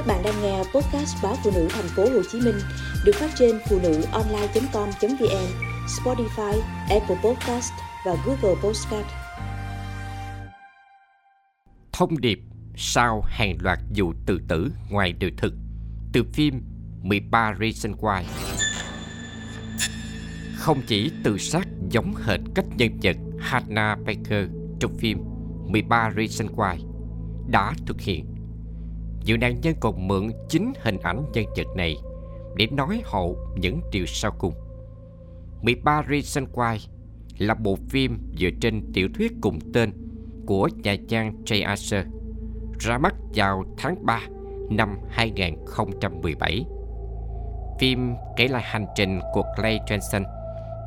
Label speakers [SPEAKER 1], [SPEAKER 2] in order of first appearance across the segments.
[SPEAKER 1] Các bạn đang nghe podcast báo phụ nữ thành phố Hồ Chí Minh được phát trên phụ nữ online.com.vn, Spotify, Apple Podcast và Google Podcast.
[SPEAKER 2] Thông điệp sau hàng loạt vụ tự tử ngoài đời thực từ phim 13 Reasons Why. Không chỉ tự sát giống hệt cách nhân vật Hannah Baker trong phim 13 Reasons Why đã thực hiện Dự nạn nhân còn mượn chính hình ảnh nhân vật này để nói hộ những điều sau cùng. 13 Reasons Why là bộ phim dựa trên tiểu thuyết cùng tên của nhà văn Jay Asher ra mắt vào tháng 3 năm 2017. Phim kể lại hành trình của Clay Johnson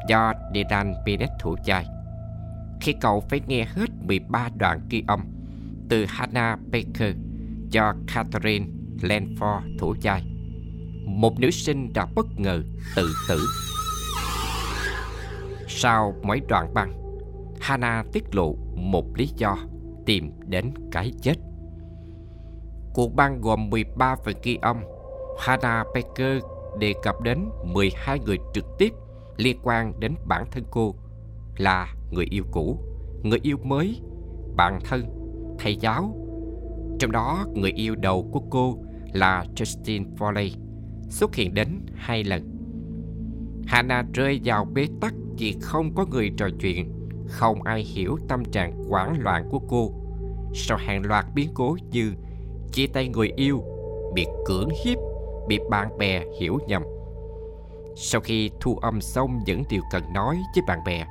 [SPEAKER 2] do Dylan Bennett thủ vai. Khi cậu phải nghe hết 13 đoạn ghi âm từ Hannah Baker do Catherine Lenford thủ vai. Một nữ sinh đã bất ngờ tự tử. Sau mấy đoạn băng, Hannah tiết lộ một lý do tìm đến cái chết. Cuộc băng gồm 13 phần ghi âm. Hannah Baker đề cập đến 12 người trực tiếp liên quan đến bản thân cô là người yêu cũ, người yêu mới, bạn thân, thầy giáo, trong đó, người yêu đầu của cô là Justin Foley xuất hiện đến hai lần. Hannah rơi vào bế tắc vì không có người trò chuyện, không ai hiểu tâm trạng hoảng loạn của cô sau hàng loạt biến cố như chia tay người yêu, bị cưỡng hiếp, bị bạn bè hiểu nhầm. Sau khi thu âm xong những điều cần nói với bạn bè,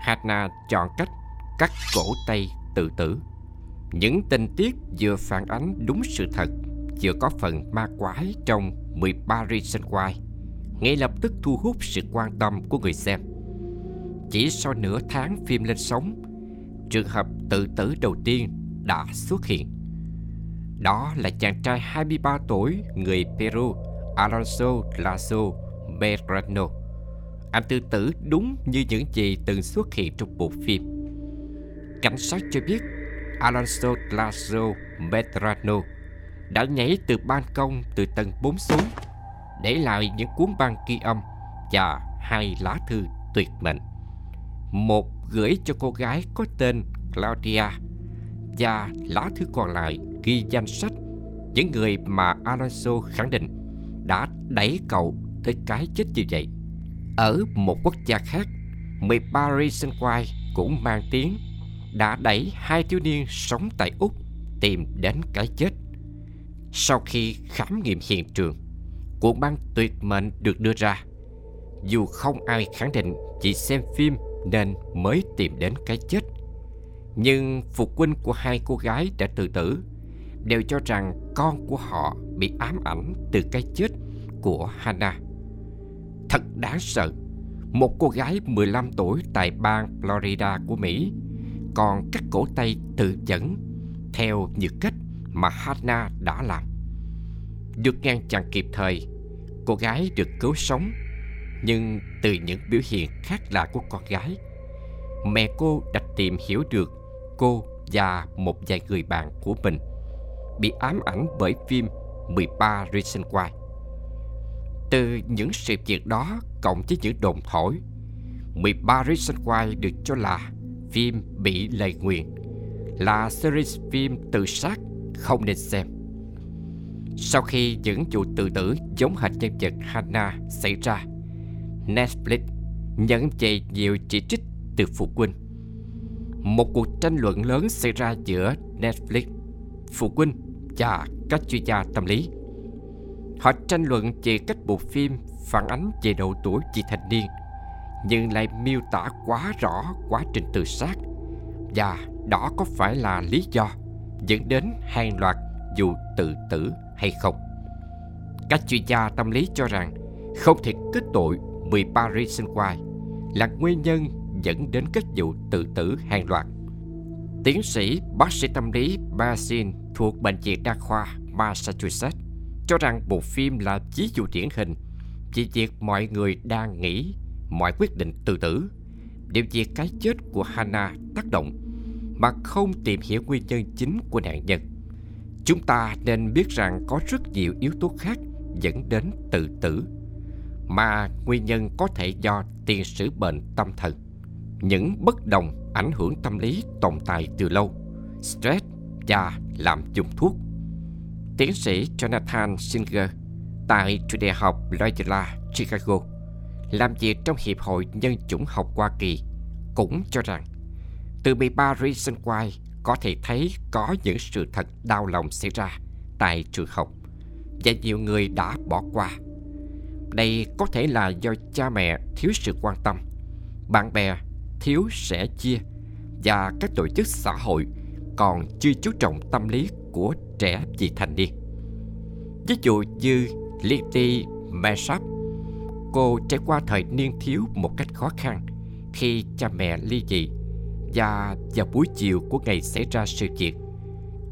[SPEAKER 2] Hannah chọn cách cắt cổ tay tự tử. Những tình tiết vừa phản ánh đúng sự thật, vừa có phần ma quái trong 13 reason Why, ngay lập tức thu hút sự quan tâm của người xem. Chỉ sau nửa tháng phim lên sóng, trường hợp tự tử đầu tiên đã xuất hiện. Đó là chàng trai 23 tuổi người Peru Alonso Lazo Medrano. Anh tự tử đúng như những gì từng xuất hiện trong bộ phim. Cảnh sát cho biết Alonso Lazo Medrano đã nhảy từ ban công từ tầng 4 xuống, để lại những cuốn băng ghi âm và hai lá thư tuyệt mệnh. Một gửi cho cô gái có tên Claudia và lá thư còn lại ghi danh sách những người mà Alonso khẳng định đã đẩy cậu tới cái chết như vậy. Ở một quốc gia khác, 13 reason Why cũng mang tiếng đã đẩy hai thiếu niên sống tại Úc tìm đến cái chết. Sau khi khám nghiệm hiện trường, cuộc băng tuyệt mệnh được đưa ra. Dù không ai khẳng định chỉ xem phim nên mới tìm đến cái chết. Nhưng phụ huynh của hai cô gái đã tự tử đều cho rằng con của họ bị ám ảnh từ cái chết của Hannah. Thật đáng sợ. Một cô gái 15 tuổi tại bang Florida của Mỹ còn cắt cổ tay tự dẫn theo như cách mà Hana đã làm. Được ngăn chặn kịp thời, cô gái được cứu sống, nhưng từ những biểu hiện khác lạ của con gái, mẹ cô đã tìm hiểu được cô và một vài người bạn của mình bị ám ảnh bởi phim 13 Reasons Why. Từ những sự việc đó cộng với những đồn thổi, 13 Reasons Why được cho là phim bị lời nguyền là series phim tự sát không nên xem. Sau khi những vụ tự tử giống hệt nhân vật Hannah xảy ra, Netflix nhận về nhiều chỉ trích từ phụ huynh. Một cuộc tranh luận lớn xảy ra giữa Netflix, phụ huynh và các chuyên gia tâm lý. Họ tranh luận về cách bộ phim phản ánh về độ tuổi vị thành niên nhưng lại miêu tả quá rõ quá trình tự sát và đó có phải là lý do dẫn đến hàng loạt vụ tự tử hay không. Các chuyên gia tâm lý cho rằng không thể kết tội 13 reason Why là nguyên nhân dẫn đến các vụ tự tử hàng loạt. Tiến sĩ, bác sĩ tâm lý Basin thuộc Bệnh viện Đa khoa Massachusetts cho rằng bộ phim là ví dụ điển hình chỉ việc mọi người đang nghĩ mọi quyết định tự tử đều vì cái chết của Hannah tác động mà không tìm hiểu nguyên nhân chính của nạn nhân. Chúng ta nên biết rằng có rất nhiều yếu tố khác dẫn đến tự tử mà nguyên nhân có thể do tiền sử bệnh tâm thần. Những bất đồng ảnh hưởng tâm lý tồn tại từ lâu, stress và làm dùng thuốc. Tiến sĩ Jonathan Singer tại trường đại học Loyola, Chicago, làm việc trong Hiệp hội Nhân chủng học Hoa Kỳ, cũng cho rằng từ 13 Reason Why có thể thấy có những sự thật đau lòng xảy ra tại trường học và nhiều người đã bỏ qua. Đây có thể là do cha mẹ thiếu sự quan tâm, bạn bè thiếu sẻ chia và các tổ chức xã hội còn chưa chú trọng tâm lý của trẻ vị thành niên. Ví dụ như Lily Mesap, cô trải qua thời niên thiếu một cách khó khăn khi cha mẹ ly dị và vào buổi chiều của ngày xảy ra sự việc,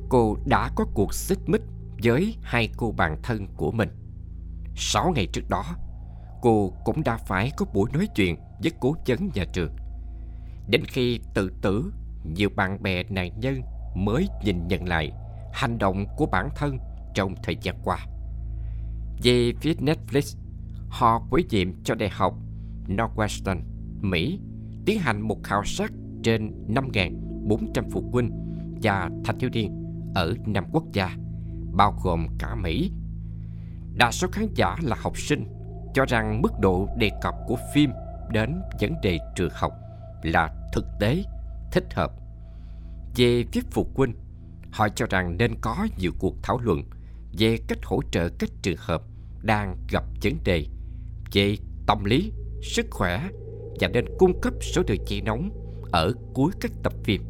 [SPEAKER 2] cô đã có cuộc xích mích với hai cô bạn thân của mình. Sáu ngày trước đó, cô cũng đã phải có buổi nói chuyện với cố vấn nhà trường. Đến khi tự tử, nhiều bạn bè nạn nhân mới nhìn nhận lại hành động của bản thân trong thời gian qua. Về phía Netflix, họ quỹ nhiệm cho Đại học Northwestern, Mỹ tiến hành một khảo sát trên 5.400 phụ huynh và thanh thiếu niên ở năm quốc gia, bao gồm cả Mỹ. Đa số khán giả là học sinh cho rằng mức độ đề cập của phim đến vấn đề trường học là thực tế, thích hợp. Về phía phụ huynh, họ cho rằng nên có nhiều cuộc thảo luận về cách hỗ trợ các trường hợp đang gặp vấn đề về tâm lý, sức khỏe và nên cung cấp số điều trị nóng ở cuối các tập phim.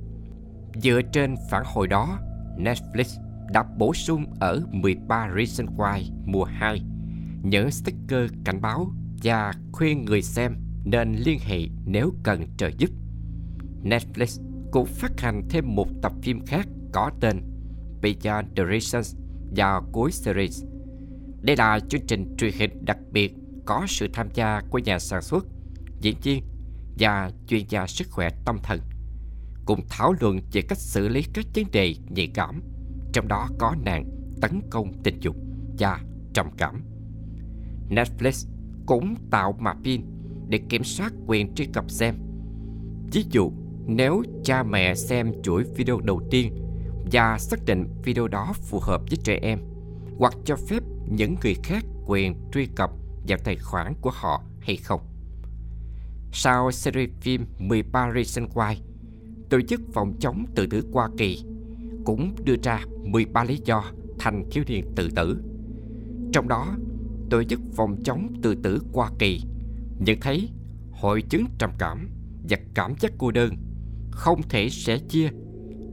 [SPEAKER 2] Dựa trên phản hồi đó, Netflix đã bổ sung ở 13 Reason Why mùa 2 những sticker cảnh báo và khuyên người xem nên liên hệ nếu cần trợ giúp. Netflix cũng phát hành thêm một tập phim khác có tên Beyond the Reasons vào cuối series. Đây là chương trình truyền hình đặc biệt có sự tham gia của nhà sản xuất, diễn viên và chuyên gia sức khỏe tâm thần cùng thảo luận về cách xử lý các vấn đề nhạy cảm, trong đó có nạn tấn công tình dục và trầm cảm. Netflix cũng tạo map pin để kiểm soát quyền truy cập xem. Ví dụ, nếu cha mẹ xem chuỗi video đầu tiên và xác định video đó phù hợp với trẻ em, hoặc cho phép những người khác quyền truy cập vào tài khoản của họ hay không. Sau series phim 13 Reason Why, Tổ chức phòng chống tự tử Hoa Kỳ cũng đưa ra 13 lý do thành thiếu niên tự tử. Trong đó, Tổ chức phòng chống tự tử Hoa Kỳ nhận thấy hội chứng trầm cảm và cảm giác cô đơn không thể sẻ chia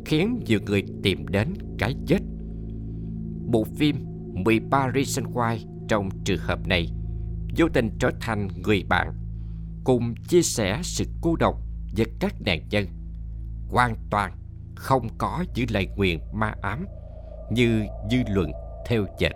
[SPEAKER 2] khiến nhiều người tìm đến cái chết. Bộ phim 13 Reason Why trong trường hợp này vô tình trở thành người bạn, cùng chia sẻ sự cô độc với các nạn nhân. Hoàn toàn không có những lời nguyện ma ám như dư luận theo dệt.